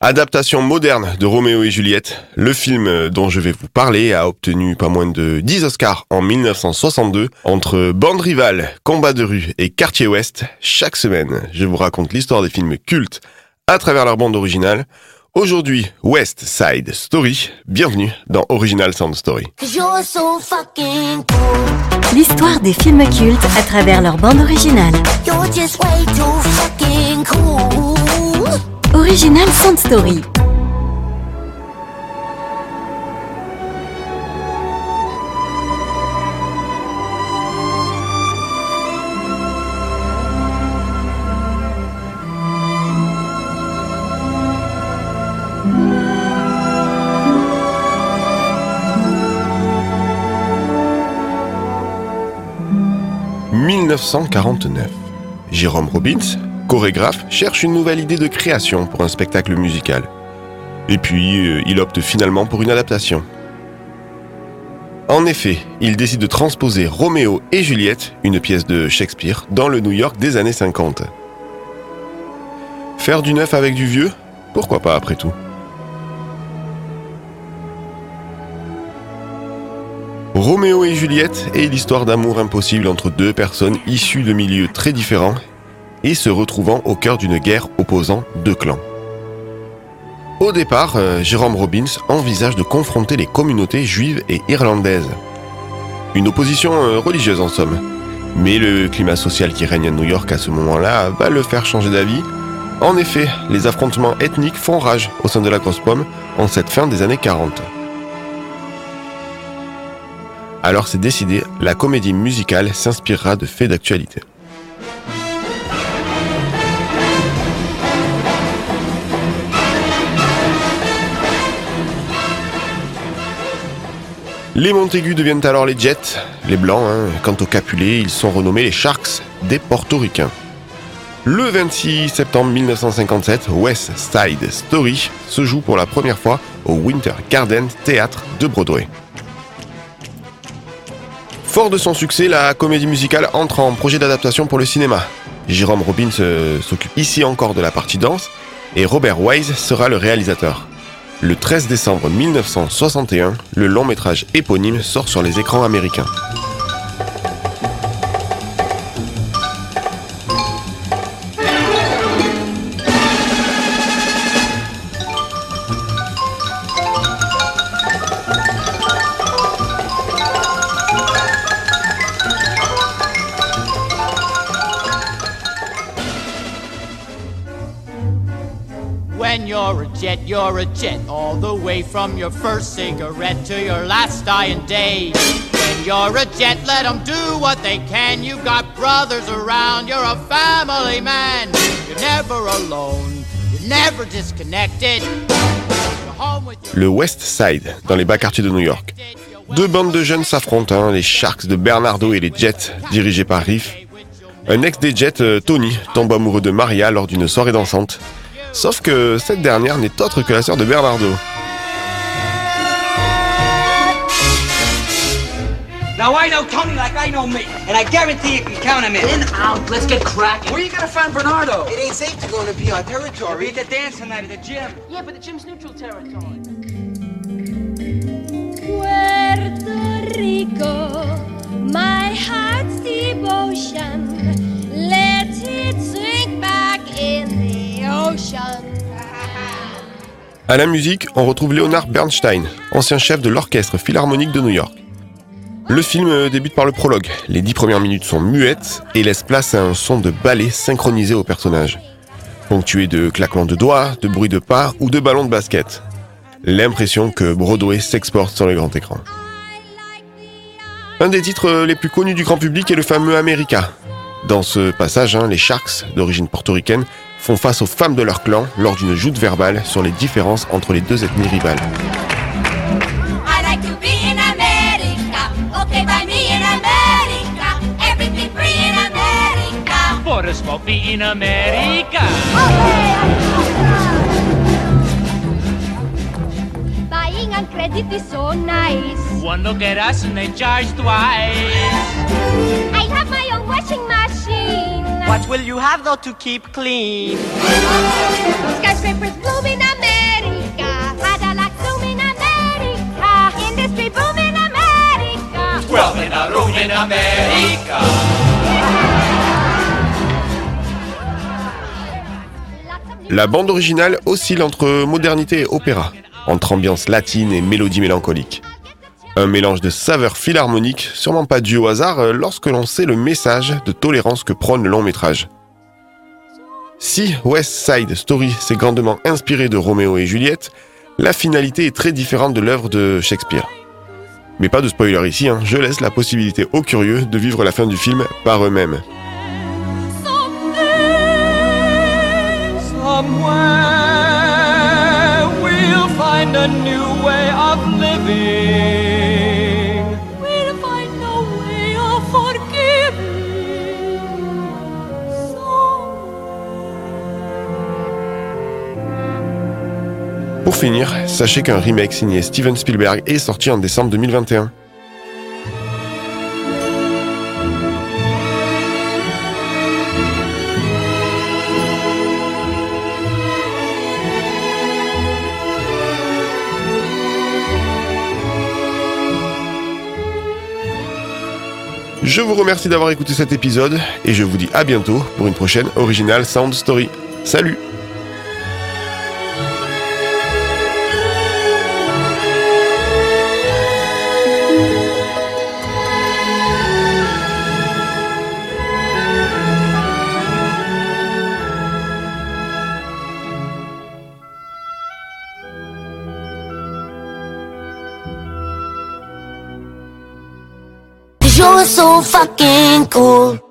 Adaptation moderne de Roméo et Juliette, le film dont je vais vous parler a obtenu pas moins de 10 Oscars en 1962. Entre bande rivale, combat de rue et quartier ouest, chaque semaine, je vous raconte l'histoire des films cultes à travers leur bande originale. Aujourd'hui, West Side Story. Bienvenue dans Original Sound Story. L'histoire des films cultes à travers leur bande originale. Original Sound Story. « 1949. Jérôme Robbins, chorégraphe, cherche une nouvelle idée de création pour un spectacle musical. Et puis, euh, il opte finalement pour une adaptation. En effet, il décide de transposer Roméo et Juliette, une pièce de Shakespeare, dans le New York des années 50. Faire du neuf avec du vieux? Pourquoi pas après tout? Roméo et Juliette est l'histoire d'amour impossible entre deux personnes issues de milieux très différents et se retrouvant au cœur d'une guerre opposant deux clans. Au départ, euh, Jérôme Robbins envisage de confronter les communautés juives et irlandaises. Une opposition euh, religieuse en somme. Mais le climat social qui règne à New York à ce moment-là va le faire changer d'avis. En effet, les affrontements ethniques font rage au sein de la Grosse Pomme en cette fin des années 40. Alors c'est décidé, la comédie musicale s'inspirera de faits d'actualité. Les Montaigu deviennent alors les Jets, les Blancs. Hein. Quant aux Capulets, ils sont renommés les Sharks des Portoricains. Le 26 septembre 1957, West Side Story se joue pour la première fois au Winter Garden Theatre de Broadway. Fort de son succès, la comédie musicale entre en projet d'adaptation pour le cinéma. Jérôme Robbins euh, s'occupe ici encore de la partie danse et Robert Wise sera le réalisateur. Le 13 décembre 1961, le long métrage éponyme sort sur les écrans américains. Jet, you're a jet all the way from your first cigarette to your last dying day. When you're a jet, let them do what they can. You've got brothers around, you're a family man. You're never alone, you're never disconnected. Le West Side, dans les bas quartiers de New York. Deux bandes de jeunes s'affrontent, hein, les Sharks de Bernardo et les Jets, dirigés par Riff. Un ex des Jets, euh, Tony, tombe amoureux de Maria lors d'une soirée dansante. Sauf que cette dernière n'est autre que la sœur de Bernardo. Now I know Tony like I know me, and I guarantee you can count him in. In, out, let's get cracking. Where you gonna find Bernardo? It ain't safe to go into PR We're territory. at the dance tonight at the gym. Yeah, but the gym's neutral territory. Puerto Rico, my heart's devotion. À la musique, on retrouve Leonard Bernstein, ancien chef de l'orchestre philharmonique de New York. Le film euh, débute par le prologue. Les dix premières minutes sont muettes et laissent place à un son de ballet synchronisé au personnage, ponctué de claquements de doigts, de bruits de pas ou de ballons de basket. L'impression que Broadway s'exporte sur le grand écran. Un des titres les plus connus du grand public est le fameux America. Dans ce passage, hein, les Sharks, d'origine portoricaine, font face aux femmes de leur clan lors d'une joute verbale sur les différences entre les deux ethnies rivales. I like to be in America. Okay, by me in America. Everything free in America. For the smoke be in America. Buying on credit is so nice. One look at us and they charge twice. I have my own washing machine. What will you have though to keep clean? Skyscrapers bloom in America. Cadillac zoom in America. Industry boom in America. Twelve in a room in America. La bande originale oscille entre modernité et opéra, entre ambiance latine et mélodie mélancolique. Un mélange de saveurs philharmoniques, sûrement pas dû au hasard euh, lorsque l'on sait le message de tolérance que prône le long métrage. Si West Side Story s'est grandement inspiré de Roméo et Juliette, la finalité est très différente de l'œuvre de Shakespeare. Mais pas de spoiler ici, hein, je laisse la possibilité aux curieux de vivre la fin du film par eux-mêmes. Pour finir, sachez qu'un remake signé Steven Spielberg est sorti en décembre 2021. Je vous remercie d'avoir écouté cet épisode et je vous dis à bientôt pour une prochaine Original Sound Story. Salut You're so fucking cool.